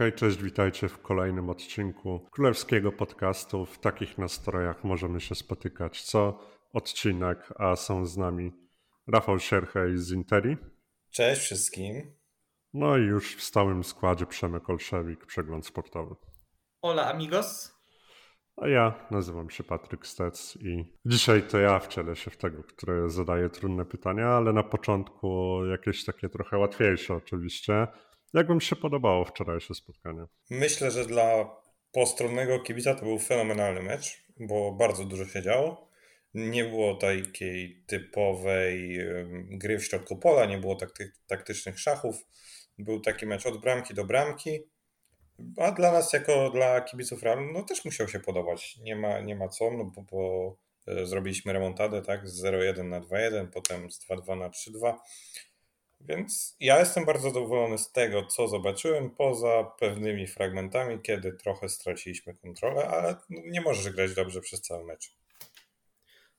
Hej, cześć, witajcie w kolejnym odcinku Królewskiego Podcastu. W takich nastrojach możemy się spotykać co odcinek, a są z nami Rafał Sierchej z Interi. Cześć wszystkim. No i już w stałym składzie Przemek Olszewik, Przegląd Sportowy. Hola amigos. A ja nazywam się Patryk Stec i dzisiaj to ja wcielę się w tego, który zadaje trudne pytania, ale na początku jakieś takie trochę łatwiejsze oczywiście. Jak wam się podobało wczorajsze spotkanie? Myślę, że dla postronnego kibica to był fenomenalny mecz, bo bardzo dużo się działo. Nie było takiej typowej gry w środku pola, nie było takty taktycznych szachów. Był taki mecz od bramki do bramki. A dla nas, jako dla kibiców Realu, no też musiał się podobać. Nie ma, nie ma co, no bo, bo e, zrobiliśmy remontadę, tak, z 0-1 na 2-1, potem z 2-2 na 3-2. Więc ja jestem bardzo zadowolony z tego, co zobaczyłem, poza pewnymi fragmentami, kiedy trochę straciliśmy kontrolę, ale nie możesz grać dobrze przez cały mecz.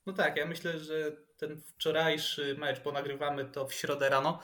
No tak, ja myślę, że ten wczorajszy mecz, bo nagrywamy to w środę rano,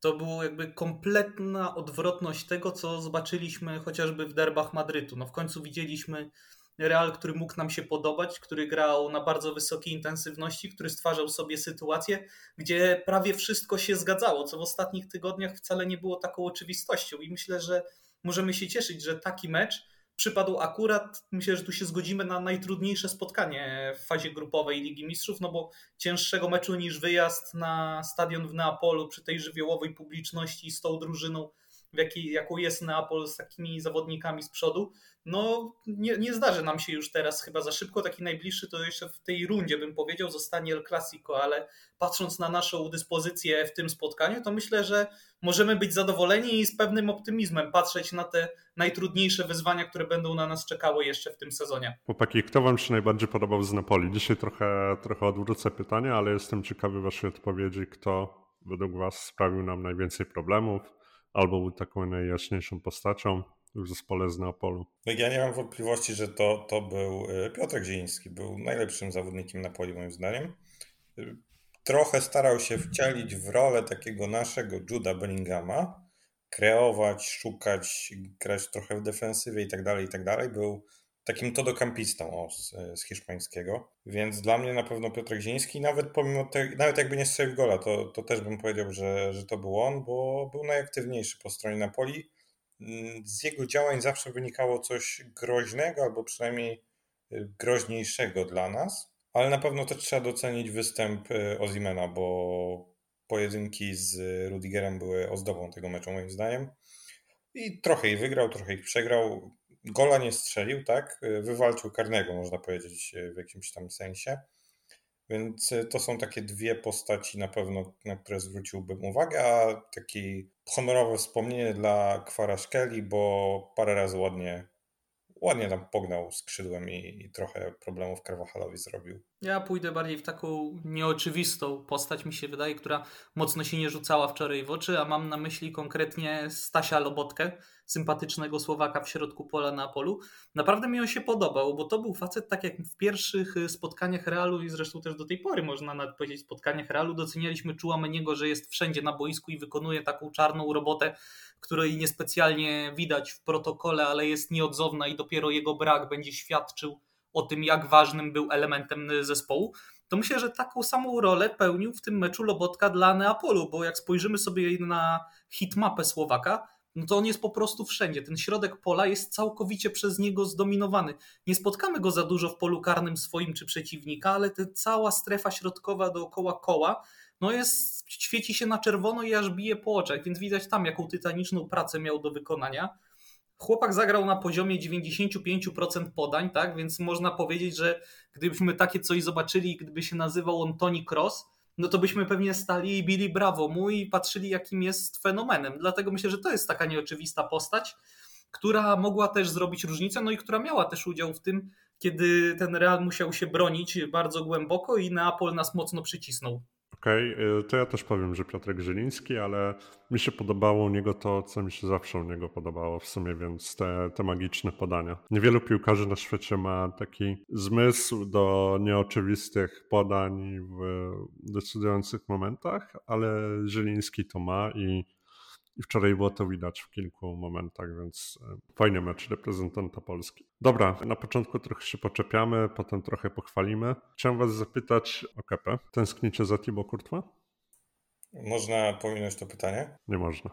to było jakby kompletna odwrotność tego, co zobaczyliśmy chociażby w derbach Madrytu. No w końcu widzieliśmy Real, który mógł nam się podobać, który grał na bardzo wysokiej intensywności, który stwarzał sobie sytuację, gdzie prawie wszystko się zgadzało, co w ostatnich tygodniach wcale nie było taką oczywistością. I myślę, że możemy się cieszyć, że taki mecz przypadł akurat, myślę, że tu się zgodzimy na najtrudniejsze spotkanie w fazie grupowej Ligi Mistrzów, no bo cięższego meczu niż wyjazd na stadion w Neapolu przy tej żywiołowej publiczności z tą drużyną, w jakiej, jaką jest Neapol z takimi zawodnikami z przodu, no nie, nie zdarzy nam się już teraz chyba za szybko. Taki najbliższy to jeszcze w tej rundzie bym powiedział zostanie El Clasico, ale patrząc na naszą dyspozycję w tym spotkaniu, to myślę, że możemy być zadowoleni i z pewnym optymizmem patrzeć na te najtrudniejsze wyzwania, które będą na nas czekały jeszcze w tym sezonie. Chłopaki, kto wam się najbardziej podobał z Napoli? Dzisiaj trochę, trochę odwrócę pytanie, ale jestem ciekawy waszej odpowiedzi, kto według was sprawił nam najwięcej problemów albo był taką najjaśniejszą postacią w zespole z Neapolu. No ja nie mam wątpliwości, że to, to był y, Piotr Zieliński. Był najlepszym zawodnikiem Napoli moim zdaniem. Y, trochę starał się wcielić w rolę takiego naszego Juda Bellingama, kreować, szukać, grać trochę w defensywie i tak dalej, i tak dalej. Był takim todokampistą o, z, z hiszpańskiego, więc dla mnie na pewno Piotr Ziński, nawet pomimo te, nawet jakby nie strzelił gola, to, to też bym powiedział, że, że to był on, bo był najaktywniejszy po stronie Napoli Mm, z jego działań zawsze wynikało coś groźnego, albo przynajmniej y, groźniejszego dla nas, ale na pewno też trzeba docenić występ y, Ozimena, bo pojedynki z Rudigerem były ozdobą tego meczu moim zdaniem. I trochę ich wygrał, trochę ich przegrał. Gola nie strzelił, tak? Y, wywalczył karnego, można powiedzieć, w jakimś tam sensie. Więc y, to są takie dwie postaci na pewno, na które zwróciłbym uwagę, a takie honorowe wspomnienie dla Kwaraszkeli, bo parę razy ładnie, ładnie tam pognał skrzydłem i, i trochę problemów Carvajalowi zrobił. Ja pójdę bardziej w taką nieoczywistą postać, mi się wydaje, która mocno się nie rzucała wczoraj w oczy, a mam na myśli konkretnie Stasia Lobotkę, sympatycznego Słowaka w środku pola na polu. Naprawdę mi on się podobał, bo to był facet tak jak w pierwszych y, spotkaniach Realu i zresztą też do tej pory można nawet powiedzieć spotkaniach Realu docenialiśmy Czuameniego, że jest wszędzie na boisku i wykonuje taką czarną robotę, której niespecjalnie widać w protokole, ale jest nieodzowna i dopiero jego brak będzie świadczył o tym, jak ważnym był elementem zespołu, to myślę, że taką samą rolę pełnił w tym meczu Lobotka dla Neapolu, bo jak spojrzymy sobie na hitmapę Słowaka, no to on jest po prostu wszędzie. Ten środek pola jest całkowicie przez niego zdominowany. Nie spotkamy go za dużo w polu karnym swoim czy przeciwnika, ale ta cała strefa środkowa dookoła koła no jest, świeci się na czerwono i aż bije po oczach, więc widać tam, jaką tytaniczną pracę miał do wykonania. Chłopak zagrał na poziomie 95% podań, tak? Więc można powiedzieć, że gdybyśmy takie coś zobaczyli, gdyby się nazywał on Tony Cross, no to byśmy pewnie stali i bili brawo mu i patrzyli, jakim jest fenomenem. Dlatego myślę, że to jest taka nieoczywista postać, która mogła też zrobić różnicę, no i która miała też udział w tym, kiedy ten Real musiał się bronić bardzo głęboko i Neapol nas mocno przycisnął. Okej, okay, to ja też powiem, że Piotrek Żyliński, ale mi się podobało u niego to, co mi się zawsze u niego podobało w sumie, więc te, te magiczne podania. Niewielu piłkarzy na świecie ma taki zmysł do nieoczywistych podań w decydujących momentach, ale Żyliński to ma i I wczoraj było to widać w kilku momentach, więc e, fajny mecz reprezentanta Polski. Dobra, na początku trochę się poczepiamy, potem trochę pochwalimy. Chciałem was zapytać o Kepę. Tęsknicie za Thibaut Courtois? Można pominąć to pytanie? Nie można.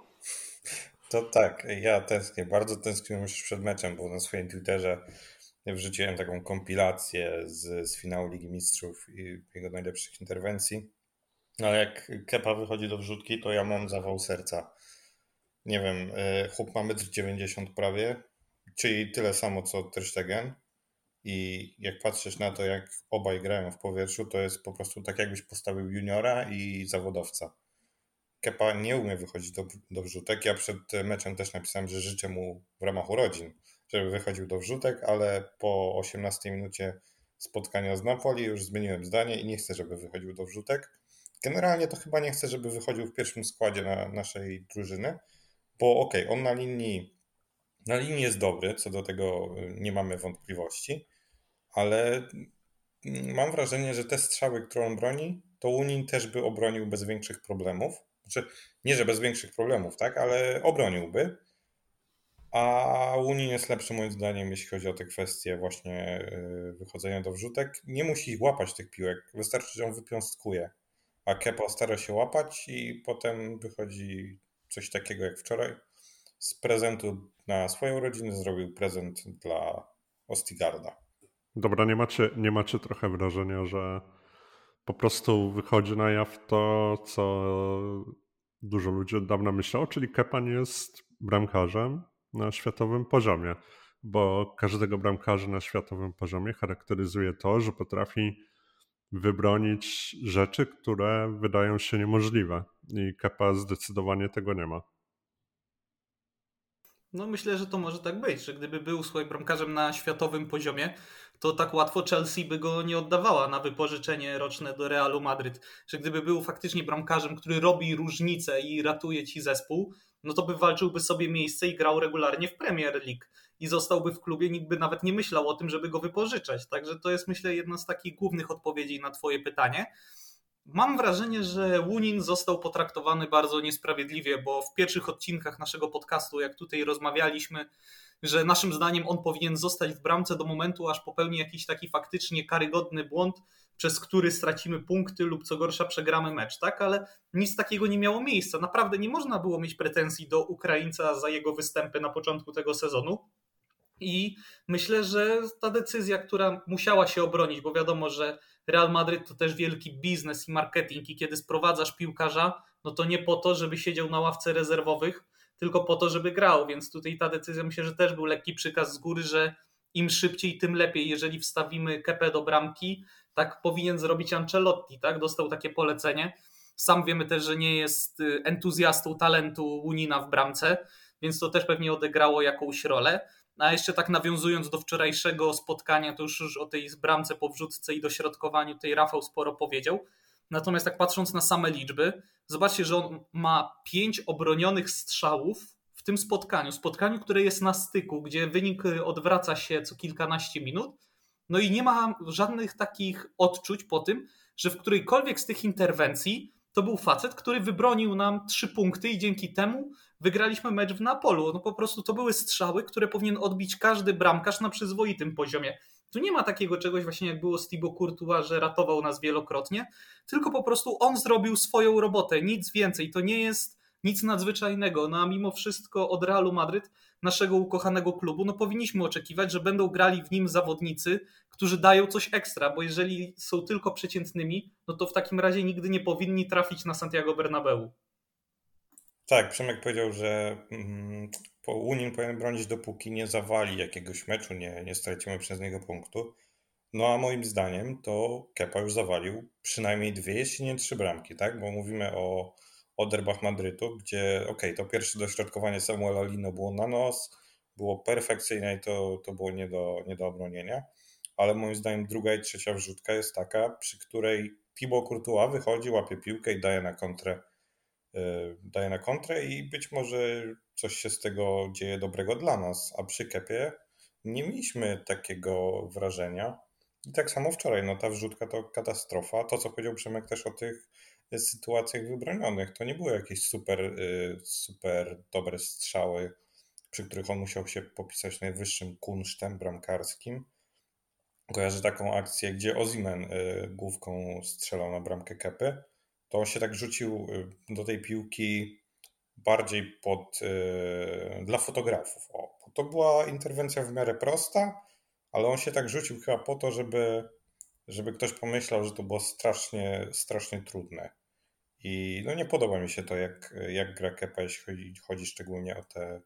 To tak, ja tęsknię, bardzo tęskniłem już przed meczem, bo na swoim Twitterze wrzuciłem taką kompilację z, z finału Ligi Mistrzów i jego najlepszych interwencji. No ale jak Kepa wychodzi do wrzutki, to ja mam zawał serca. Nie wiem, e, chłop ma 1,90 m prawie, czyli tyle samo co Ter Stegen. I jak patrzysz na to, jak obaj grają w powietrzu, to jest po prostu tak, jakbyś postawił juniora i zawodowca. Kepa nie umie wychodzić do, do wrzutek. Ja przed meczem też napisałem, że życzę mu w ramach urodzin, żeby wychodził do wrzutek, ale po 18 minucie spotkania z Napoli już zmieniłem zdanie i nie chcę, żeby wychodził do wrzutek. Generalnie to chyba nie chcę, żeby wychodził w pierwszym składzie na naszej drużyny, bo okej, okay, on na linii, na linii jest dobry, co do tego nie mamy wątpliwości, ale mam wrażenie, że te strzały, które on broni, to Unin też by obronił bez większych problemów. Znaczy, nie, że bez większych problemów, tak, ale obroniłby. A Unin jest lepszy moim zdaniem, jeśli chodzi o te kwestie właśnie y, wychodzenia do wrzutek. Nie musi łapać tych piłek, wystarczy, że on wypiąstkuje. A Kepa stara się łapać i potem wychodzi coś takiego jak wczoraj. Z prezentu na swoją rodzinę zrobił prezent dla Ostigarda. Dobra, nie macie, nie macie trochę wrażenia, że po prostu wychodzi na jaw to, co dużo ludzi od dawna myślało, czyli Kepa nie jest bramkarzem na światowym poziomie, bo każdego bramkarza na światowym poziomie charakteryzuje to, że potrafi wybronić rzeczy, które wydają się niemożliwe i Kepa zdecydowanie tego nie ma. No myślę, że to może tak być, że gdyby był swoim bramkarzem na światowym poziomie, to tak łatwo Chelsea by go nie oddawała na wypożyczenie roczne do Realu Madryt. Że gdyby był faktycznie bramkarzem, który robi różnicę i ratuje ci zespół, no to by walczyłby sobie miejsce i grał regularnie w Premier League i zostałby w klubie, nikt by nawet nie myślał o tym, żeby go wypożyczać. Także to jest myślę jedna z takich głównych odpowiedzi na twoje pytanie. Mam wrażenie, że Łunin został potraktowany bardzo niesprawiedliwie, bo w pierwszych odcinkach naszego podcastu, jak tutaj rozmawialiśmy, że naszym zdaniem on powinien zostać w bramce do momentu, aż popełni jakiś taki faktycznie karygodny błąd, przez który stracimy punkty lub co gorsza przegramy mecz, tak? Ale nic takiego nie miało miejsca. Naprawdę nie można było mieć pretensji do Ukraińca za jego występy na początku tego sezonu. I myślę, że ta decyzja, która musiała się obronić, bo wiadomo, że Real Madryt to też wielki biznes i marketing, i kiedy sprowadzasz piłkarza, no to nie po to, żeby siedział na ławce rezerwowych, tylko po to, żeby grał. Więc tutaj ta decyzja myślę, że też był lekki przykaz z góry, że im szybciej, tym lepiej. Jeżeli wstawimy Kepę do bramki, tak powinien zrobić Ancelotti, tak? Dostał takie polecenie. Sam wiemy też, że nie jest y, entuzjastą talentu Unina w bramce, więc to też pewnie odegrało jakąś rolę. A jeszcze tak nawiązując do wczorajszego spotkania, to już, o tej bramce po wrzutce i dośrodkowaniu, tej Rafał sporo powiedział. Natomiast tak patrząc na same liczby, zobaczcie, że on ma pięć obronionych strzałów w tym spotkaniu. Spotkaniu, które jest na styku, gdzie wynik odwraca się co kilkanaście minut. No i nie ma żadnych takich odczuć po tym, że w którejkolwiek z tych interwencji to był facet, który wybronił nam trzy punkty i dzięki temu wygraliśmy mecz w Napolu. No po prostu to były strzały, które powinien odbić każdy bramkarz na przyzwoitym poziomie. Tu nie ma takiego czegoś właśnie jak było z Thibaut Courtois, że ratował nas wielokrotnie, tylko po prostu on zrobił swoją robotę, nic więcej. To nie jest nic nadzwyczajnego. No a mimo wszystko od Realu Madryt, naszego ukochanego klubu, no powinniśmy oczekiwać, że będą grali w nim zawodnicy, którzy dają coś ekstra, bo jeżeli są tylko przeciętnymi, no to w takim razie nigdy nie powinni trafić na Santiago Bernabeu. Tak, Przemek powiedział, że mm, Unin powinien bronić dopóki nie zawali jakiegoś meczu, nie, nie stracimy przez niego punktu. No a moim zdaniem to Kepa już zawalił przynajmniej dwie, jeśli nie trzy bramki, tak? Bo mówimy o, o derbach Madrytu, gdzie ok, to pierwsze dośrodkowanie Samuela Lino było na nos, było perfekcyjne i to, to było nie do, nie do obronienia, ale moim zdaniem druga i trzecia wrzutka jest taka, przy której Thibaut Courtois wychodzi, łapie piłkę i daje na kontrę Y, daje na kontrę i być może coś się z tego dzieje dobrego dla nas. A przy Kepie nie mieliśmy takiego wrażenia. I tak samo wczoraj, no ta wrzutka to katastrofa. To, co powiedział Przemek też o tych sytuacjach wybronionych. To nie były jakieś super, super dobre strzały, przy których on musiał się popisać najwyższym kunsztem bramkarskim. Kojarzę taką akcję, gdzie Ozimen główką strzelał na bramkę Kepy. To on się tak rzucił do tej piłki bardziej pod, dla fotografów. O, to była interwencja w miarę prosta, ale on się tak rzucił chyba po to, żeby, żeby ktoś pomyślał, że to było strasznie, strasznie trudne. I no nie podoba mi się to, jak, jak gra Kepa, jeśli chodzi, chodzi szczególnie o te,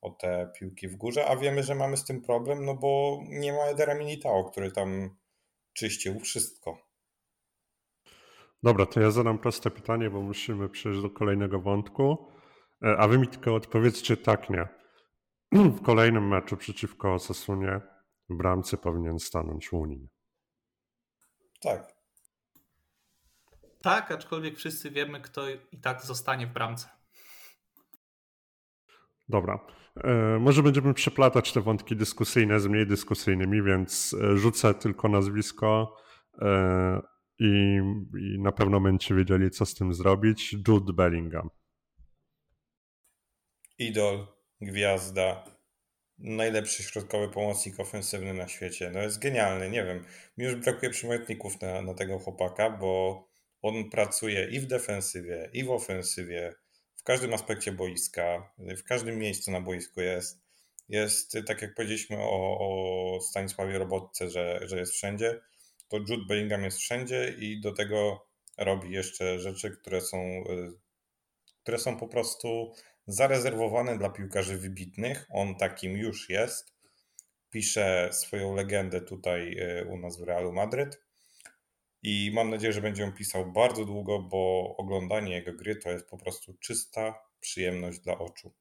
o te piłki w górze, a wiemy, że mamy z tym problem, no bo nie ma Edera Militao, który tam czyścił wszystko. Dobra, to ja zadam proste pytanie, bo musimy przejść do kolejnego wątku. E, a wy mi tylko odpowiedzcie tak, nie. W kolejnym meczu przeciwko Sasunie w bramce powinien stanąć Łunin. Tak. Tak, aczkolwiek wszyscy wiemy, kto i tak zostanie w bramce. Dobra. E, może będziemy przeplatać te wątki dyskusyjne z mniej dyskusyjnymi, więc e, rzucę tylko nazwisko e, i, i na pewno będziecie wiedzieli, co z tym zrobić. Jude Bellingham. Idol gwiazda, najlepszy środkowy pomocnik ofensywny na świecie. No jest genialny, nie wiem. Mi już brakuje przymiotników na, na tego chłopaka, bo on pracuje i w defensywie, i w ofensywie, w każdym aspekcie boiska, w każdym miejscu na boisku jest. Jest, tak jak powiedzieliśmy o, o Stanisławie Robotce, że, że jest wszędzie, to Jude Bellingham jest wszędzie i do tego robi jeszcze rzeczy, które są, y, które są po prostu zarezerwowane dla piłkarzy wybitnych. On takim już jest. Pisze swoją legendę tutaj e, u nas w Realu Madryt. I mam nadzieję, że będzie ją pisał bardzo długo, bo oglądanie jego gry to jest po prostu czysta przyjemność dla oczu.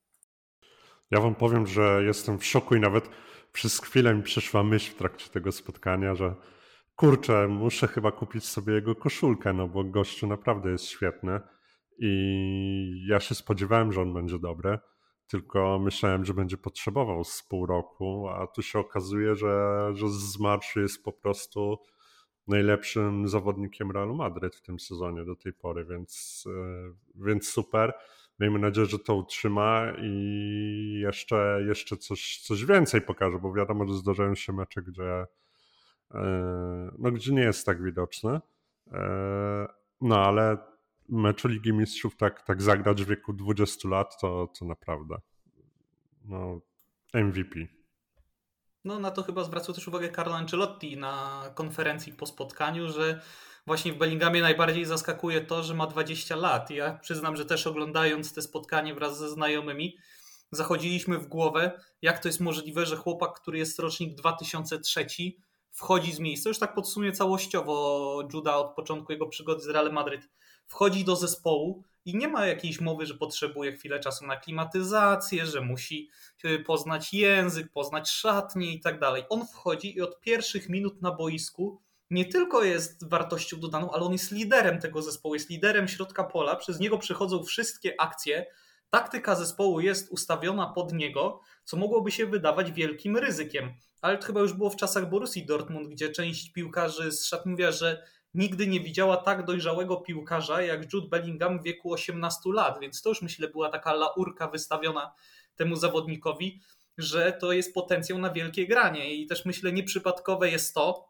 Ja wam powiem, że jestem w szoku i nawet przez chwilę mi przeszła myśl w trakcie tego spotkania, że kurczę, muszę chyba kupić sobie jego koszulkę, no bo gościu naprawdę jest świetny. I ja się spodziewałem, że on będzie dobry, tylko myślałem, że będzie potrzebował z pół roku, a tu się okazuje, że, że z marszu jest po prostu najlepszym zawodnikiem Realu Madryt w tym sezonie do tej pory, więc, e, więc super. Miejmy nadzieję, że to utrzyma i jeszcze, jeszcze coś, coś więcej pokaże, bo wiadomo, że zdarzają się mecze, gdzie, e, no, gdzie nie jest tak widoczne. E, no ale meczu Ligi Mistrzów tak, tak zagrać w wieku 20 lat, to, to naprawdę no, MVP. No na to chyba zwracał też uwagę Carlo Ancelotti na konferencji po spotkaniu, że właśnie w Bellinghamie najbardziej zaskakuje to, że ma 20 lat. Ja przyznam, że też oglądając te spotkanie wraz ze znajomymi, zachodziliśmy w głowę, jak to jest możliwe, że chłopak, który jest rocznik 2003, wchodzi z miejsca. Już tak podsumuję całościowo Juda od początku jego przygody z Real Madryt wchodzi do zespołu i nie ma jakiejś mowy, że potrzebuje chwilę czasu na klimatyzację, że musi e, poznać język, poznać szatnię i tak dalej. On wchodzi i od pierwszych minut na boisku nie tylko jest wartością dodaną, ale on jest liderem tego zespołu, jest liderem środka pola, przez niego przychodzą wszystkie akcje. Taktyka zespołu jest ustawiona pod niego, co mogłoby się wydawać wielkim ryzykiem. Ale to chyba już było w czasach Borussii Dortmund, gdzie część piłkarzy z szat mówiła, że nigdy nie widziała tak dojrzałego piłkarza jak Jude Bellingham w wieku 18 lat, więc to już myślę była taka laurka wystawiona temu zawodnikowi, że to jest potencjał na wielkie granie i też myślę nieprzypadkowe jest to,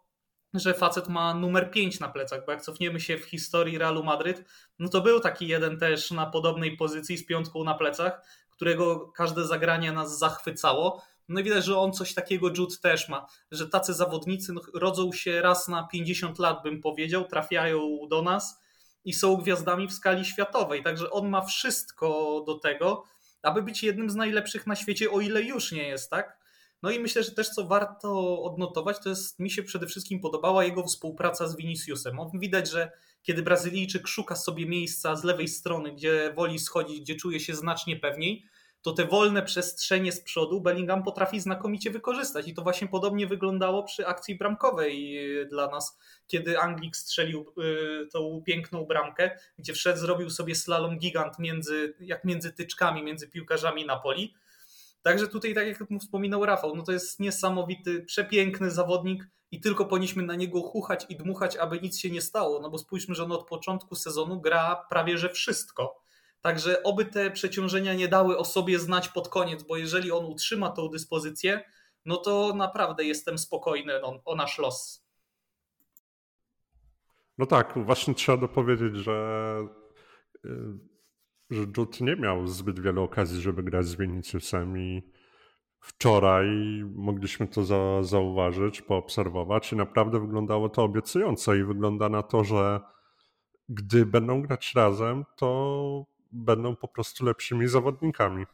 że facet ma numer 5 na plecach, bo jak cofniemy się w historii Realu Madryt, no to był taki jeden też na podobnej pozycji z piątką na plecach, którego każde zagranie nas zachwycało. No i widać, że on coś takiego Jude też ma, że tacy zawodnicy no, rodzą się raz na 50 lat, bym powiedział, trafiają do nas i są gwiazdami w skali światowej. Także on ma wszystko do tego, aby być jednym z najlepszych na świecie, o ile już nie jest, tak? No i myślę, że też co warto odnotować, to jest mi się przede wszystkim podobała jego współpraca z Viniciusem. On widać, że kiedy Brazylijczyk szuka sobie miejsca z lewej strony, gdzie woli schodzić, gdzie czuje się znacznie pewniej, to te wolne przestrzenie z przodu Bellingham potrafi znakomicie wykorzystać. I to właśnie podobnie wyglądało przy akcji bramkowej y, dla nas, kiedy Anglik strzelił y, tą piękną bramkę, gdzie wszedł, zrobił sobie slalom gigant między, jak między tyczkami, między piłkarzami Napoli. Także tutaj, tak jak wspominał Rafał, no to jest niesamowity, przepiękny zawodnik i tylko powinniśmy na niego chuchać i dmuchać, aby nic się nie stało, no bo spójrzmy, że on od początku sezonu gra prawie że wszystko. Także oby te przeciążenia nie dały o sobie znać pod koniec, bo jeżeli on utrzyma tą dyspozycję, no to naprawdę jestem spokojny o, o nasz los. No tak, właśnie trzeba dopowiedzieć, że, y, że nie miał zbyt wiele okazji, żeby grać z Viniciusem i wczoraj mogliśmy to za, zauważyć, poobserwować i naprawdę wyglądało to obiecująco i wygląda na to, że gdy będą grać razem, to będą po prostu lepszymi zawodnikami.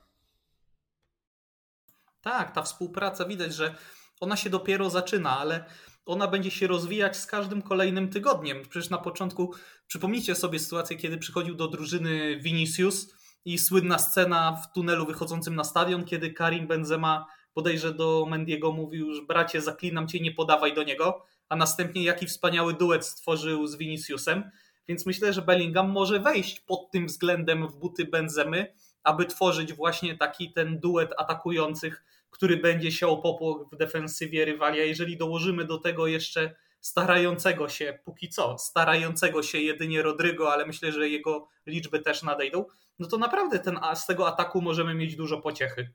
Tak, ta współpraca widać, że ona się dopiero zaczyna, ale ona będzie się rozwijać z każdym kolejnym tygodniem. Przecież na początku, przypomnijcie sobie sytuację, kiedy przychodził do drużyny Vinicius i słynna scena w tunelu wychodzącym na stadion, kiedy Karim Benzema podejrze do Mendiego mówił, że bracie zaklinam cię, nie podawaj do niego, a następnie jaki wspaniały duet stworzył z Viniciusem. Więc myślę, że Bellingham może wejść pod tym względem w buty Benzemy, aby tworzyć właśnie taki ten duet atakujących, który będzie się opopło w defensywie rywali. A jeżeli dołożymy do tego jeszcze starającego się, póki co, starającego się jedynie Rodrygo, ale myślę, że jego liczby też nadejdą, no to naprawdę ten, z tego ataku możemy mieć dużo pociechy.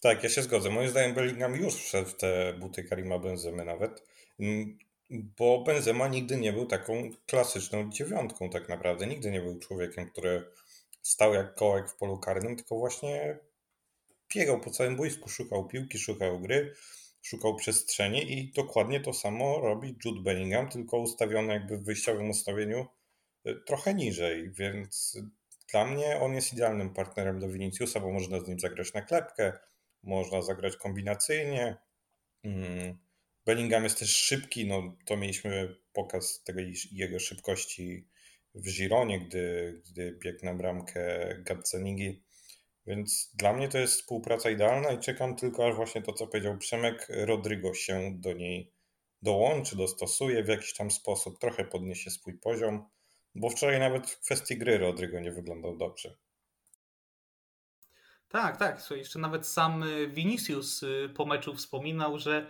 Tak, ja się zgodzę. Moim zdaniem Bellingham już wszedł w te buty Karima Benzemy nawet, mm, bo Benzema nigdy nie był taką klasyczną dziewiątką tak naprawdę. Nigdy nie był człowiekiem, który stał jak kołek w polu karnym, tylko właśnie biegał po całym boisku, szukał piłki, szukał gry, szukał przestrzeni i dokładnie to samo robi Jude Bellingham, tylko ustawiony jakby w wyjściowym ustawieniu y, trochę niżej, więc dla mnie on jest idealnym partnerem do Viniciusa, bo można z nim zagrać na klepkę, można zagrać kombinacyjnie. Bellingham jest też szybki, no to mieliśmy pokaz tej jego szybkości w Gironie, gdy, gdy biegł na bramkę Gazzanigi. Więc dla mnie to jest współpraca idealna i czekam tylko, aż właśnie to, co powiedział Przemek, Rodrygo się do niej dołączy, dostosuje w jakiś tam sposób, trochę podniesie swój poziom, bo wczoraj nawet w kwestii gry Rodrygo nie wyglądał dobrze. Tak, tak. Jeszcze nawet sam Vinicius y, po meczu wspominał, że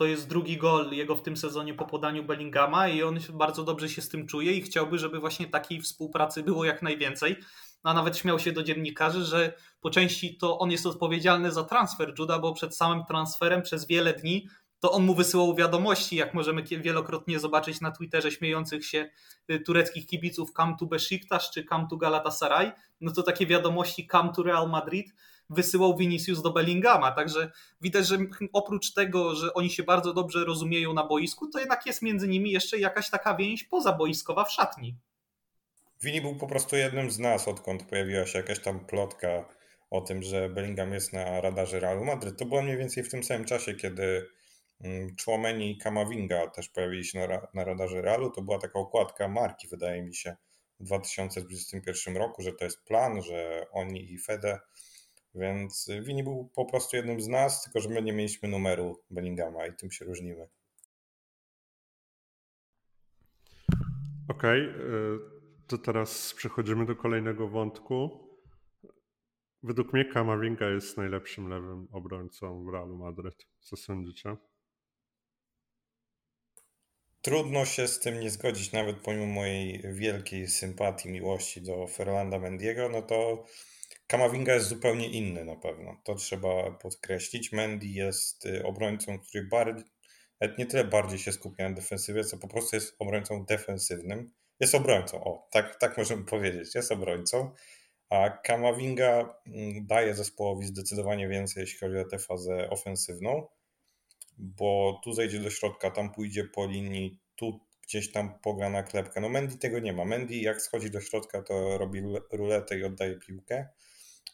to jest drugi gol jego w tym sezonie po podaniu Bellingama i on bardzo dobrze się z tym czuje i chciałby, żeby właśnie takiej współpracy było jak najwięcej. A nawet śmiał się do dziennikarzy, że po części to on jest odpowiedzialny za transfer Juda, bo przed samym transferem przez wiele dni to on mu wysyłał wiadomości, jak możemy wielokrotnie zobaczyć na Twitterze śmiejących się y, tureckich kibiców come to Besiktas czy come to Galatasaray, no to takie wiadomości come to Real Madrid wysyłał Vinicius do Bellingama, także widać, że oprócz tego, że oni się bardzo dobrze rozumieją na boisku, to jednak jest między nimi jeszcze jakaś taka więź pozaboiskowa w szatni. Vini był po prostu jednym z nas, odkąd pojawiła się jakaś tam plotka o tym, że Bellingham jest na radarze Realu Madryt. To było mniej więcej w tym samym czasie, kiedy mm, Chłomeni i Kamavinga też pojawili się na, na radarze Realu. To była taka okładka marki, wydaje mi się, w 2021 roku, że to jest plan, że oni i Fede więc Wini był po prostu jednym z nas, tylko że my nie mieliśmy numeru Bellingama i tym się różnimy. Okej, okay, to teraz przechodzimy do kolejnego wątku. Według mnie Kamavinga jest najlepszym lewym obrońcą w Realu Madryt. Co sądzicie? Trudno się z tym nie zgodzić, nawet pomimo mojej wielkiej sympatii, miłości do Ferlanda Mendiego, no to Kamavinga jest zupełnie inny na pewno. To trzeba podkreślić. Mendy jest y, obrońcą, który bardziej, nie tyle bardziej się skupia na defensywie, co po prostu jest obrońcą defensywnym. Jest obrońcą, o, tak, tak możemy powiedzieć, jest obrońcą. A Kamavinga mm, daje zespołowi zdecydowanie więcej, jeśli chodzi o tę fazę ofensywną, bo tu zejdzie do środka, tam pójdzie po linii, tu gdzieś tam pogra na klepkę. No Mendy tego nie ma. Mendy jak schodzi do środka, to robi ruletę i oddaje piłkę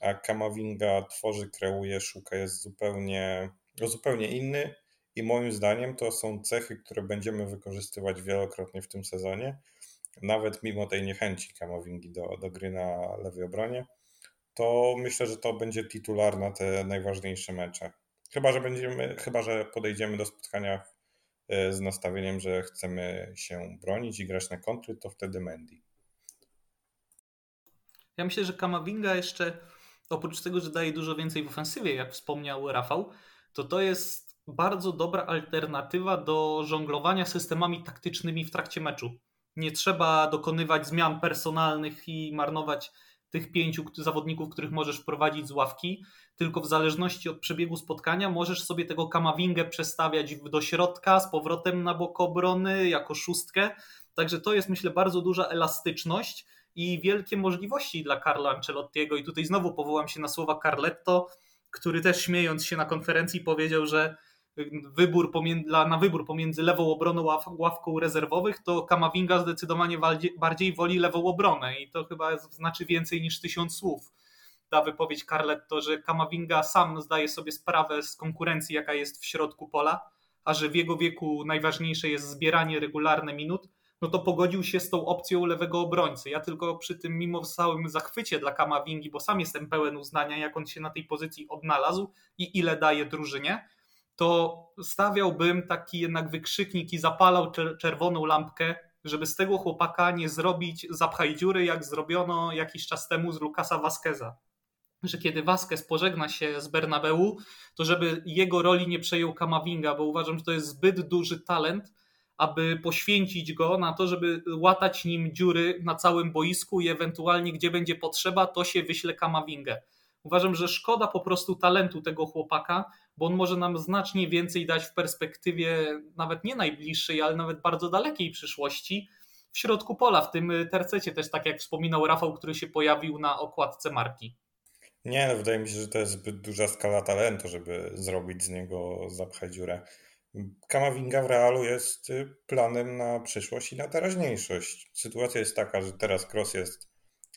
a Kamavinga tworzy, kreuje, szuka, jest zupełnie, no zupełnie inny i moim zdaniem to są cechy, które będziemy wykorzystywać wielokrotnie w tym sezonie, nawet mimo tej niechęci Kamavingi do, do gry na lewej obronie, to myślę, że to będzie titular na te najważniejsze mecze. Chyba, że będziemy, chyba, że podejdziemy do spotkania e, z nastawieniem, że chcemy się bronić i grać na kontry, to wtedy Mendy. Ja myślę, że Kamavinga jeszcze oprócz tego, że daje dużo więcej w ofensywie, jak wspomniał Rafał, to to jest bardzo dobra alternatywa do żonglowania systemami taktycznymi w trakcie meczu. Nie trzeba dokonywać zmian personalnych i marnować tych pięciu zawodników, których możesz wprowadzić z ławki, tylko w zależności od przebiegu spotkania możesz sobie tego Kamawingę przestawiać do środka, z powrotem na bok obrony, jako szóstkę. Także to jest myślę bardzo duża elastyczność i wielkie możliwości dla Carlo Ancelottiego. I tutaj znowu powołam się na słowa Carletto, który też śmiejąc się na konferencji powiedział, że wybór pomiędzy, na wybór pomiędzy lewą obroną a ławką rezerwowych, to Kamavinga zdecydowanie bardziej woli lewą obronę i to chyba znaczy więcej niż tysiąc słów. Ta wypowiedź Carletto, że Kamavinga sam zdaje sobie sprawę z konkurencji, jaka jest w środku pola, a że w jego wieku najważniejsze jest zbieranie regularne minut, no to pogodził się z tą opcją lewego obrońcy. Ja tylko przy tym, mimo całym zachwycie dla Kamavingi, bo sam jestem pełen uznania, jak on się na tej pozycji odnalazł i ile daje drużynie, to stawiałbym taki jednak wykrzyknik i zapalał czerwoną lampkę, żeby z tego chłopaka nie zrobić zapchaj dziury, jak zrobiono jakiś czas temu z Lukasa Vasqueza. Że kiedy Vasquez pożegna się z Bernabeu, to żeby jego roli nie przejął Kamavinga, bo uważam, że to jest zbyt duży talent, aby poświęcić go na to, żeby łatać nim dziury na całym boisku i ewentualnie gdzie będzie potrzeba, to się wyśle Kamawingę. Uważam, że szkoda po prostu talentu tego chłopaka, bo on może nam znacznie więcej dać w perspektywie nawet nie najbliższej, ale nawet bardzo dalekiej przyszłości w środku pola, w tym tercecie też, tak jak wspominał Rafał, który się pojawił na okładce marki. Nie, no wydaje mi się, że to jest zbyt duża skala talentu, żeby zrobić z niego zapchać dziurę. Kamavinga w Realu jest planem na przyszłość i na teraźniejszość. Sytuacja jest taka, że teraz Cross jest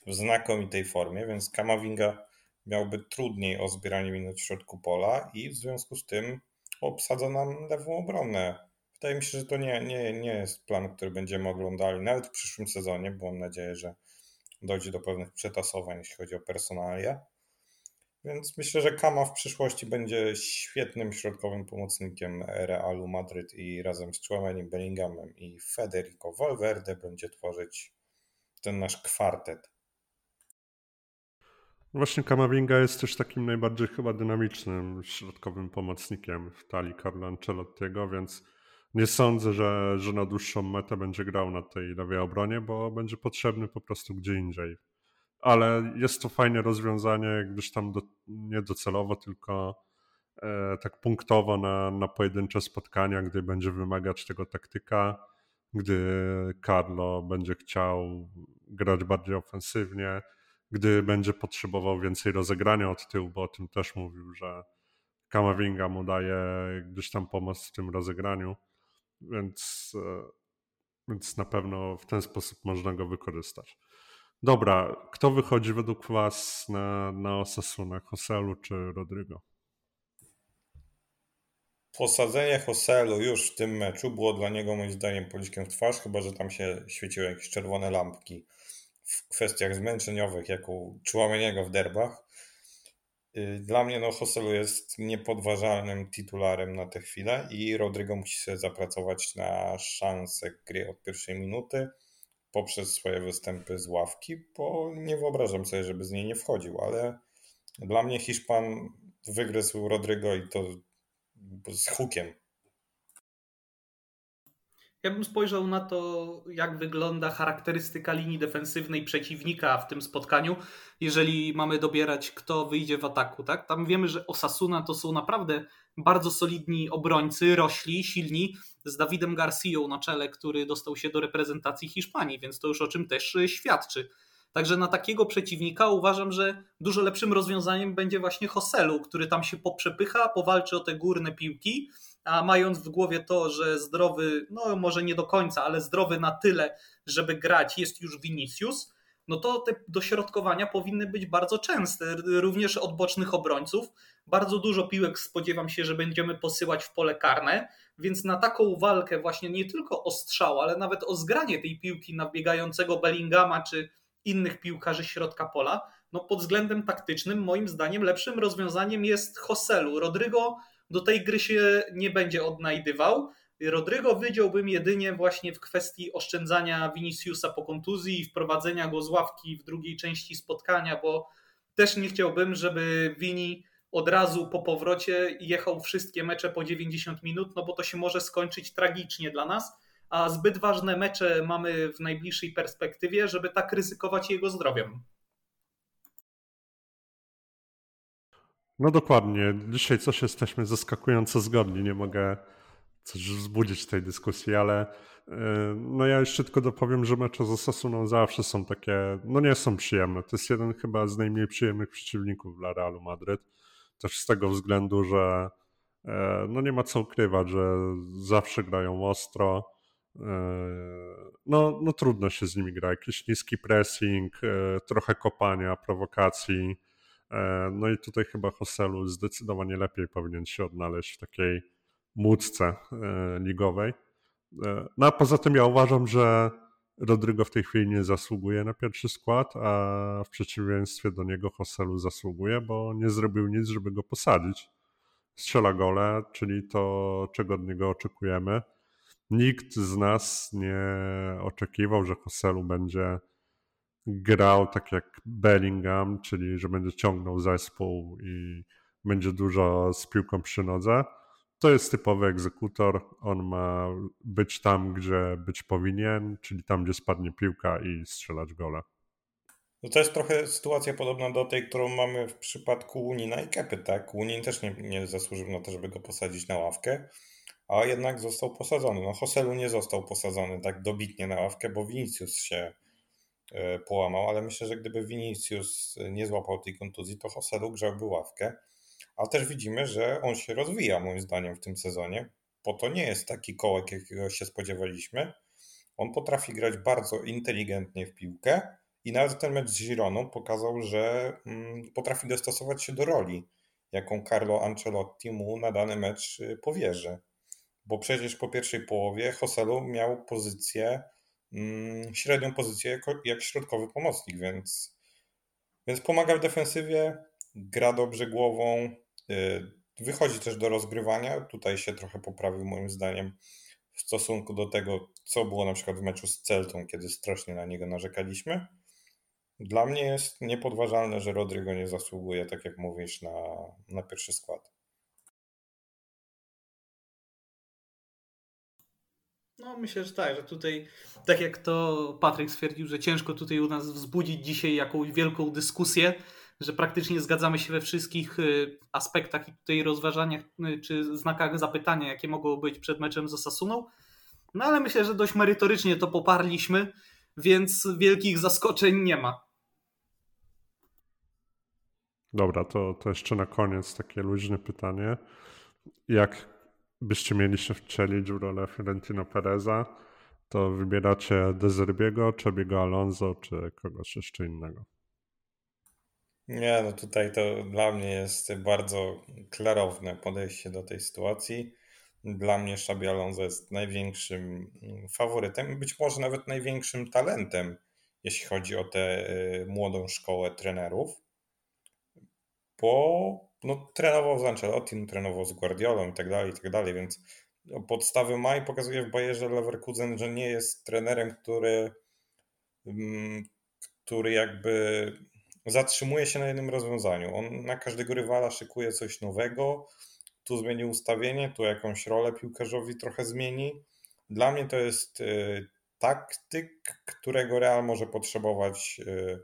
w znakomitej formie, więc Kamavinga miałby trudniej o zbieranie minut w środku pola i w związku z tym obsadza nam lewą obronę. Wydaje mi się, że to nie, nie, nie jest plan, który będziemy oglądali nawet w przyszłym sezonie, bo mam nadzieję, że dojdzie do pewnych przetasowań, jeśli chodzi o personalia. Więc myślę, że Kama w przyszłości będzie świetnym środkowym pomocnikiem Realu Madryt i razem z Chouamenim Bellinghamem i Federico Valverde będzie tworzyć ten nasz kwartet. Właśnie Kamavinga jest też takim najbardziej chyba dynamicznym środkowym pomocnikiem w talii Carlo Ancelottiego, więc nie sądzę, że, że na dłuższą metę będzie grał na tej lewej obronie, bo będzie potrzebny po prostu gdzie indziej. Ale jest to fajne rozwiązanie, gdyż tam do, nie docelowo, tylko e, tak punktowo na, na pojedyncze spotkania, gdy będzie wymagać tego taktyka, gdy Carlo będzie chciał grać bardziej ofensywnie gdy będzie potrzebował więcej rozegrania od tyłu, bo o tym też mówił, że Kamavinga mu daje gdzieś tam pomoc w tym rozegraniu, więc, e, więc na pewno w ten sposób można go wykorzystać. Dobra, kto wychodzi według Was na, na Hoselu czy Rodrigo? Posadzenie Hoselu już w tym meczu było dla niego moim zdaniem policzkiem w twarz, chyba że tam się świeciły jakieś czerwone lampki w kwestiach zmęczeniowych, jak u Chouameniego w derbach. Y, dla mnie no, Hoselu jest niepodważalnym titularem na tę chwilę i Rodrigo musi sobie zapracować na szansę gry od pierwszej minuty poprzez swoje występy z ławki, bo nie wyobrażam sobie, żeby z niej nie wchodził, ale dla mnie Hiszpan wygryzł Rodrigo i to z hukiem. Ja bym spojrzał na to, jak wygląda charakterystyka linii defensywnej przeciwnika w tym spotkaniu, jeżeli mamy dobierać, kto wyjdzie w ataku. Tak? Tam wiemy, że Osasuna to są naprawdę bardzo solidni obrońcy, rośli, silni, z Dawidem Garcją na czele, który dostał się do reprezentacji Hiszpanii, więc to już o czym też świadczy. Także na takiego przeciwnika uważam, że dużo lepszym rozwiązaniem będzie właśnie Hoselu, który tam się poprzepycha, powalczy o te górne piłki a mając w głowie to, że zdrowy, no może nie do końca, ale zdrowy na tyle, żeby grać jest już Vinicius, no to te dośrodkowania powinny być bardzo częste, również od bocznych obrońców. Bardzo dużo piłek spodziewam się, że będziemy posyłać w pole karne, więc na taką walkę właśnie nie tylko o strzał, ale nawet o zgranie tej piłki na biegającego Bellingama czy innych piłkarzy środka pola, no pod względem taktycznym moim zdaniem lepszym rozwiązaniem jest Hoselu. Rodrigo do tej gry się nie będzie odnajdywał. Rodrygo wydziałbym jedynie właśnie w kwestii oszczędzania Viniciusa po kontuzji i wprowadzenia go z ławki w drugiej części spotkania, bo też nie chciałbym, żeby Wini od razu po powrocie jechał wszystkie mecze po 90 minut, no bo to się może skończyć tragicznie dla nas, a zbyt ważne mecze mamy w najbliższej perspektywie, żeby tak ryzykować jego zdrowiem. No dokładnie. Dzisiaj coś jesteśmy zaskakująco zgodni. Nie mogę coś wzbudzić tej dyskusji, ale yy, no ja jeszcze tylko dopowiem, że mecze z Osasuną zawsze są takie, no nie są przyjemne. To jest jeden chyba z najmniej przyjemnych przeciwników dla Realu Madryt. Też z tego względu, że yy, no nie ma co ukrywać, że zawsze grają ostro. Yy, no, no trudno się z nimi gra. Jakiś niski pressing, trochę kopania, prowokacji E, no i tutaj chyba Hoselu zdecydowanie lepiej powinien się odnaleźć w takiej młódce e, ligowej. E, no a poza tym ja uważam, że Rodrygo w tej chwili nie zasługuje na pierwszy skład, a w przeciwieństwie do niego Hoselu zasługuje, bo nie zrobił nic, żeby go posadzić. Strzela gole, czyli to, czego od niego oczekujemy. Nikt z nas nie oczekiwał, że Hoselu będzie grał tak jak Bellingham, czyli że będzie ciągnął zespół i będzie dużo z piłką przy nodze. To jest typowy egzekutor. On ma być tam, gdzie być powinien, czyli tam, gdzie spadnie piłka i strzelać gole. No to jest trochę sytuacja podobna do tej, którą mamy w przypadku Łunina i Kepy, tak? Łunin też nie, nie zasłużył na to, żeby go posadzić na ławkę, a jednak został posadzony. No Hoselu nie został posadzony tak dobitnie na ławkę, bo Vinicius się E, połamał, ale myślę, że gdyby Vinicius nie złapał tej kontuzji, to Hoselu grzałby ławkę. A też widzimy, że on się rozwija moim zdaniem w tym sezonie, bo to nie jest taki kołek, jakiego się spodziewaliśmy. On potrafi grać bardzo inteligentnie w piłkę i nawet ten mecz z Gironą pokazał, że mm, potrafi dostosować się do roli, jaką Carlo Ancelotti mu na dany mecz y, powierzy. Bo przecież po pierwszej połowie Hoselu miał pozycję Mm, średnią pozycję jako, jak środkowy pomocnik, więc, więc pomaga w defensywie, gra dobrze głową, wychodzi też do rozgrywania. Tutaj się trochę poprawił moim zdaniem w stosunku do tego, co było na przykład w meczu z Celtą, kiedy strasznie na niego narzekaliśmy. Dla mnie jest niepodważalne, że Rodrigo nie zasługuje, tak jak mówisz, na, na pierwszy skład. No myślę, że tak, że tutaj, tak jak to Patryk stwierdził, że ciężko tutaj u nas wzbudzić dzisiaj jakąś wielką dyskusję, że praktycznie zgadzamy się we wszystkich y, aspektach i tutaj rozważaniach y, czy znakach zapytania, jakie mogą być przed meczem z Osasuną. No ale myślę, że dość merytorycznie to poparliśmy, więc wielkich zaskoczeń nie ma. Dobra, to, to jeszcze na koniec takie luźne pytanie. Jak byście mieli się wcielić w rolę Fiorentino Pereza, to wybieracie Dezerbiego, Czebiego Alonso, czy kogoś jeszcze innego? Nie, no tutaj to dla mnie jest bardzo klarowne podejście do tej sytuacji. Dla mnie Szabi Alonso jest największym faworytem, być może nawet największym talentem, jeśli chodzi o tę y, młodą szkołę trenerów, bo no, trenował z Ancelotti, trenował z Guardiolą i tak dalej, i tak dalej, więc podstawy ma i pokazuje w Bayerze Leverkusen, że nie jest trenerem, który, mm, który jakby zatrzymuje się na jednym rozwiązaniu. On na każdego rywala szykuje coś nowego, tu zmieni ustawienie, tu jakąś rolę piłkarzowi trochę zmieni. Dla mnie to jest y, taktyk, którego Real może potrzebować y,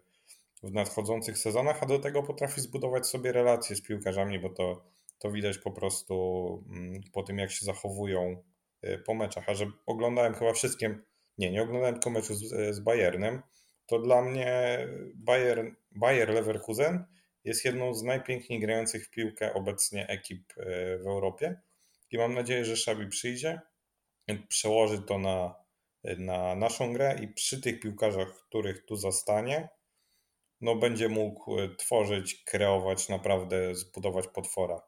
w nadchodzących sezonach, a do tego potrafi zbudować sobie relacje z piłkarzami, bo to, to widać po prostu mm, po tym, jak się zachowują y, po meczach. A że oglądałem chyba wszystkim, nie, nie oglądałem tylko meczu z, z Bayernem, to dla mnie Bayer, Bayer Leverkusen jest jedną z najpiękniej grających w piłkę obecnie ekip y, w Europie i mam nadzieję, że Szabi przyjdzie, przełoży to na, na naszą grę i przy tych piłkarzach, których tu zostanie, no, będzie mógł e, tworzyć, kreować, naprawdę zbudować potwora.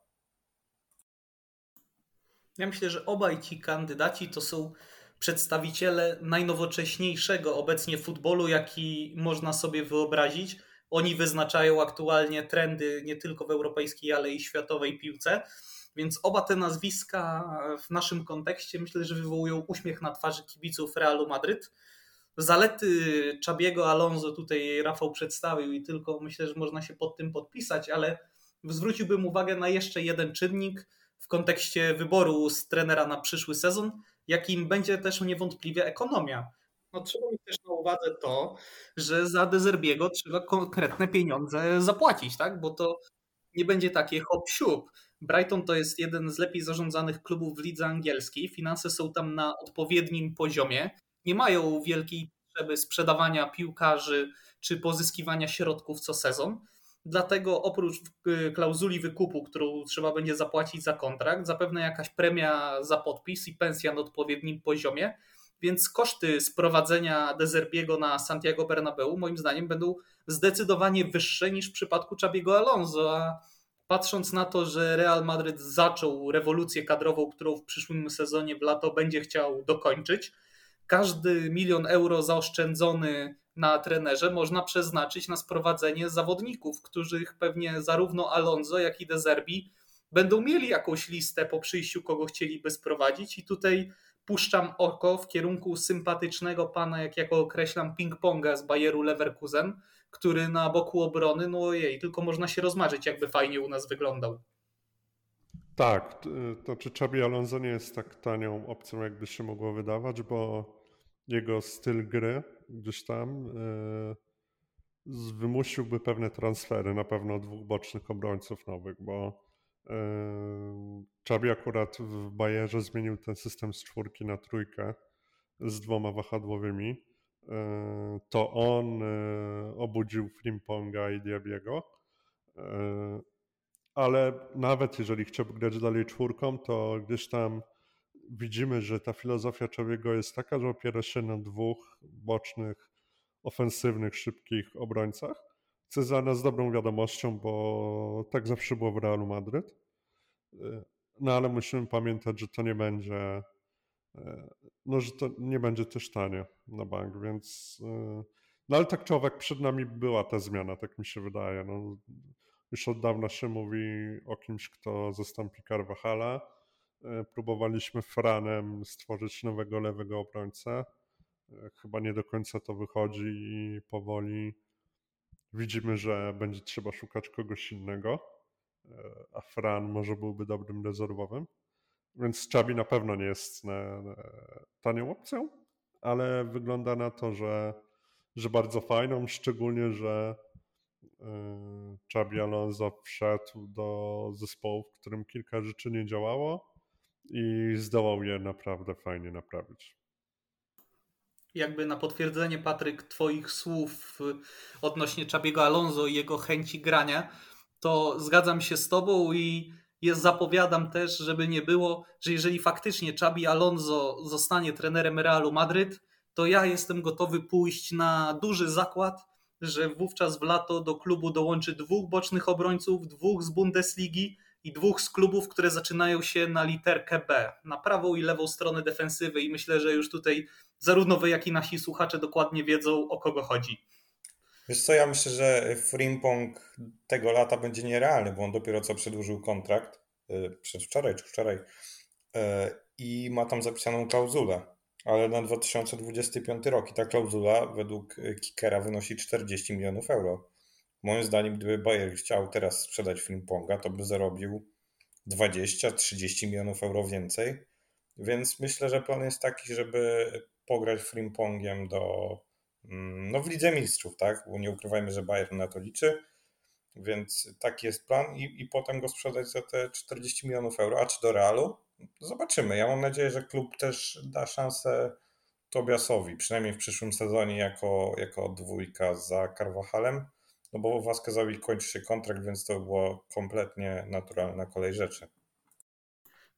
Ja myślę, że obaj ci kandydaci to są przedstawiciele najnowocześniejszego obecnie futbolu, jaki można sobie wyobrazić. Oni wyznaczają aktualnie trendy nie tylko w europejskiej, ale i światowej piłce. Więc oba te nazwiska w naszym kontekście myślę, że wywołują uśmiech na twarzy kibiców Realu Madryt. Zalety Czabiego Alonso tutaj Rafał przedstawił i tylko myślę, że można się pod tym podpisać, ale zwróciłbym uwagę na jeszcze jeden czynnik w kontekście wyboru z trenera na przyszły sezon, jakim będzie też niewątpliwie ekonomia. No, trzeba mieć też na uwadze to, że za Dezerbiego trzeba konkretne pieniądze zapłacić, tak? bo to nie będzie takie hop siup. Brighton to jest jeden z lepiej zarządzanych klubów w lidze angielskiej. Finanse są tam na odpowiednim poziomie. Nie mają wielkiej potrzeby sprzedawania piłkarzy czy pozyskiwania środków co sezon. Dlatego oprócz y, klauzuli wykupu, którą trzeba będzie zapłacić za kontrakt, zapewne jakaś premia za podpis i pensja na odpowiednim poziomie, więc koszty sprowadzenia Dezerbiego na Santiago Bernabeu moim zdaniem będą zdecydowanie wyższe niż w przypadku Czabiego Alonso, a patrząc na to, że Real Madryt zaczął rewolucję kadrową, którą w przyszłym sezonie w lato będzie chciał dokończyć, każdy milion euro zaoszczędzony na trenerze można przeznaczyć na sprowadzenie zawodników, których pewnie zarówno Alonso, jak i De Zerbi będą mieli jakąś listę po przyjściu, kogo chcieliby sprowadzić. I tutaj puszczam oko w kierunku sympatycznego pana, jak ja go określam, ping-ponga z Bayeru Leverkusen, który na boku obrony, no jej, tylko można się rozmarzyć, jakby fajnie u nas wyglądał. Tak, to czy Czabi Alonso nie jest tak tanią opcją, jakby się mogło wydawać, bo jego styl gry gdzieś tam yy, wymusiłby pewne transfery, na pewno dwóch bocznych obrońców nowych, bo Czabi akurat w Bayerze zmienił ten system z czwórki na trójkę z dwoma wahadłowymi. To on obudził Frimponga i Diabiego. Ale nawet jeżeli chciałby grać dalej czwórką, to gdzieś tam widzimy, że ta filozofia Czabiego jest taka, że opiera się na dwóch bocznych, ofensywnych, szybkich obrońcach co jest dla nas dobrą wiadomością, bo tak zawsze było w Realu Madryt. Y, no ale musimy pamiętać, że to nie będzie, y, no że to nie będzie też tanie na bank, więc y, no ale tak czy owak przed nami była ta zmiana, tak mi się wydaje. No, już od dawna się mówi o kimś, kto zastąpi Carvajala. Próbowaliśmy Franem stworzyć nowego lewego obrońcę. Chyba nie do końca to wychodzi i powoli widzimy, że będzie trzeba szukać kogoś innego, e, a Fran może byłby dobrym rezerwowym. Więc Czabi na pewno nie jest tanią opcją, ale wygląda na to, że, że bardzo fajną, szczególnie, że Czabi e, Alonso wszedł do zespołu, w którym kilka rzeczy nie działało i zdołał je naprawdę fajnie naprawić. Jakby na potwierdzenie, Patryk, Twoich słów odnośnie Czabiego Alonso i jego chęci grania, to zgadzam się z Tobą i jest, zapowiadam też, żeby nie było, że jeżeli faktycznie Czabi Alonso zostanie trenerem Realu Madryt, to ja jestem gotowy pójść na duży zakład, że wówczas w lato do klubu dołączy dwóch bocznych obrońców, dwóch z Bundesligi i dwóch z klubów, które zaczynają się na literkę B, na prawą i lewą stronę defensywy i myślę, że już tutaj zarówno wy, jak i nasi słuchacze dokładnie wiedzą, o kogo chodzi. Wiesz co, ja myślę, że Frimpong tego lata będzie nierealny, bo on dopiero co przedłużył kontrakt, y, przedwczoraj czy wczoraj, y, i ma tam zapisaną klauzulę, ale na 2025 rok i ta klauzula według Kickera wynosi 40 milionów euro. Moim zdaniem, gdyby Bayer chciał teraz sprzedać Frimponga, to by zarobił 20-30 milionów euro więcej. Więc myślę, że plan jest taki, żeby pograć Frimpongiem do, mm, no w Lidze Mistrzów, tak? Bo nie ukrywajmy, że Bayern na to liczy. Więc taki jest plan i, i potem go sprzedać za te 40 milionów euro. A czy do Realu? Zobaczymy. Ja mam nadzieję, że klub też da szansę Tobiasowi, przynajmniej w przyszłym sezonie jako, jako dwójka za Carvajalem no bo Vasquezowi kończy się kontrakt, więc to było kompletnie naturalna kolej rzeczy.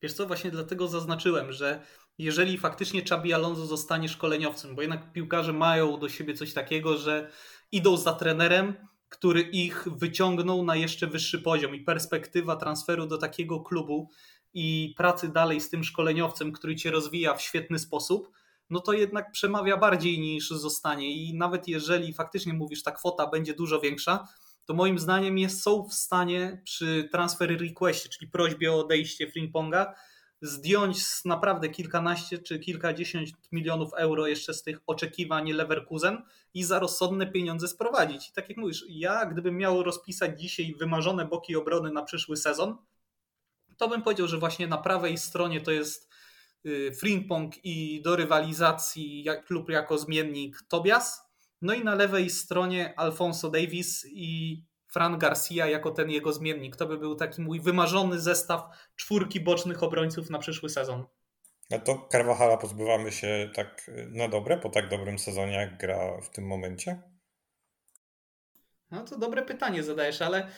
Wiesz co, właśnie dlatego zaznaczyłem, że jeżeli faktycznie Chabi Alonso zostanie szkoleniowcem, bo jednak piłkarze mają do siebie coś takiego, że idą za trenerem, który ich wyciągnął na jeszcze wyższy poziom i perspektywa transferu do takiego klubu i pracy dalej z tym szkoleniowcem, który cię rozwija w świetny sposób, no to jednak przemawia bardziej niż zostanie. I nawet jeżeli faktycznie mówisz, ta kwota będzie dużo większa, to moim zdaniem jest, są w stanie przy transfer requestie, czyli prośbie o odejście Frimponga, zdjąć z naprawdę kilkanaście czy kilkadziesiąt milionów euro jeszcze z tych oczekiwań Leverkusen i za rozsądne pieniądze sprowadzić. I tak jak mówisz, ja gdybym miał rozpisać dzisiaj wymarzone boki obrony na przyszły sezon, to bym powiedział, że właśnie na prawej stronie to jest Frimpong i do rywalizacji klub jako zmiennik Tobias, no i na lewej stronie Alfonso Davis i Fran Garcia jako ten jego zmiennik. To by był taki mój wymarzony zestaw czwórki bocznych obrońców na przyszły sezon. A to Carvajala pozbywamy się tak na dobre, po tak dobrym sezonie, jak gra w tym momencie? No to dobre pytanie zadajesz, ale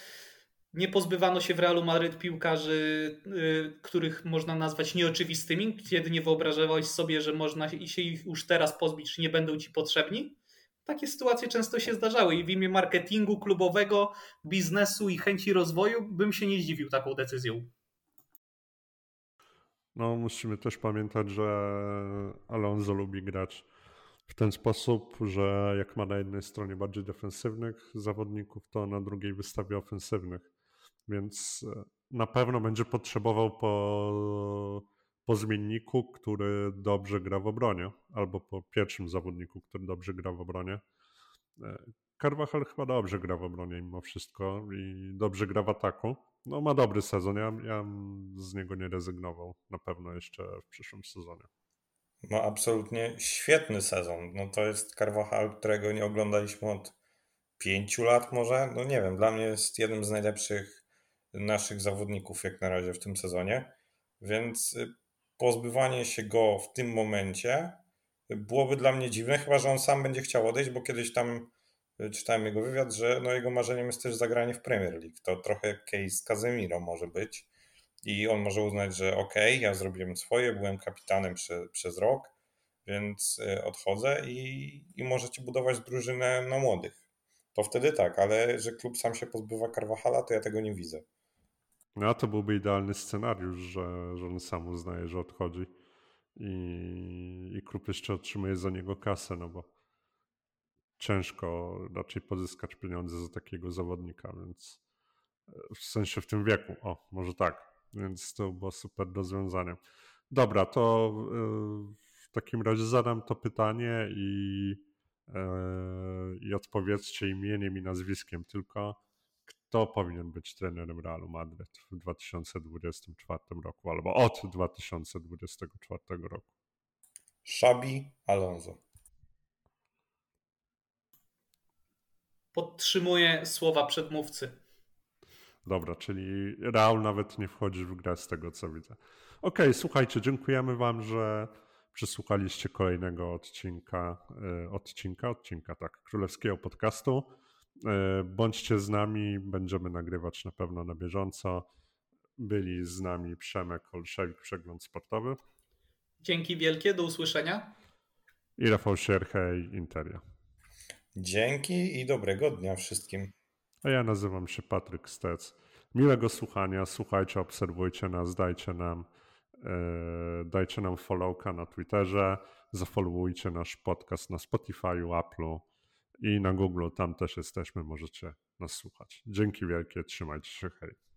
nie pozbywano się w Realu Madryt piłkarzy, y, których można nazwać nieoczywistymi, kiedy nie wyobrażałeś sobie, że można się ich już teraz pozbyć, czy nie będą ci potrzebni? takie sytuacje często się zdarzały i w imię marketingu klubowego, biznesu i chęci rozwoju bym się nie zdziwił taką decyzją. No, musimy też pamiętać, że Alonso lubi grać w ten sposób, że jak ma na jednej stronie bardziej defensywnych zawodników, to na drugiej wystawia ofensywnych. Więc e, na pewno będzie potrzebował po po zmienniku, który dobrze gra w obronie, albo po pierwszym zawodniku, który dobrze gra w obronie. E, Carvajal chyba dobrze gra w obronie mimo wszystko i dobrze gra w ataku. No ma dobry sezon, ja, ja z niego nie rezygnował na pewno jeszcze w przyszłym sezonie. Ma absolutnie świetny sezon. No to jest Carvajal, którego nie oglądaliśmy od pięciu lat może. No nie wiem, dla mnie jest jednym z najlepszych naszych zawodników jak na razie w tym sezonie. Więc y, pozbywanie się go w tym momencie byłoby dla mnie dziwne, chyba że on sam będzie chciał odejść, bo kiedyś tam e, czytałem jego wywiad, że no jego marzeniem jest też zagranie w Premier League. To trochę case Casemiro może być i on może uznać, że ok, ja zrobiłem swoje, byłem kapitanem prze, przez rok, więc e, odchodzę i, i możecie budować drużynę na młodych. To wtedy tak, ale że klub sam się pozbywa Carvajala, to ja tego nie widzę. No a to byłby idealny scenariusz, że, że on sam uznaje, że odchodzi i, i klub jeszcze otrzymuje za niego kasę, no bo ciężko raczej pozyskać pieniądze za takiego zawodnika, więc e, w sensie w tym wieku, o, może tak, więc to było super rozwiązanie. Dobra, to e, w takim razie zadam to pytanie i, e, i odpowiedzcie imieniem i nazwiskiem tylko kto powinien być trenerem Realu Madryt w 2024 roku albo od 2024 roku? Szabi Alonso. Podtrzymuję słowa przedmówcy. Dobra, czyli Real nawet nie wchodzi w grę z tego, co widzę. Okej, okay, słuchajcie, dziękujemy Wam, że przysłuchaliście kolejnego odcinka, e, odcinka, odcinka, tak, królewskiego podcastu. E, bądźcie z nami, będziemy nagrywać na pewno na bieżąco. Byli z nami Przemek Olszewik, Przegląd Sportowy. Dzięki wielkie, do usłyszenia. I Rafał Sierchej, Interia. Dzięki i dobrego dnia wszystkim. A ja nazywam się Patryk Stec. Miłego słuchania, słuchajcie, obserwujcie nas, dajcie nam, yy, dajcie nam followka na Twitterze, zafollowujcie nasz podcast na Spotify, Apple'u i na Google, tam też jesteśmy, możecie nas słuchać. Dzięki wielkie, trzymajcie się, hej.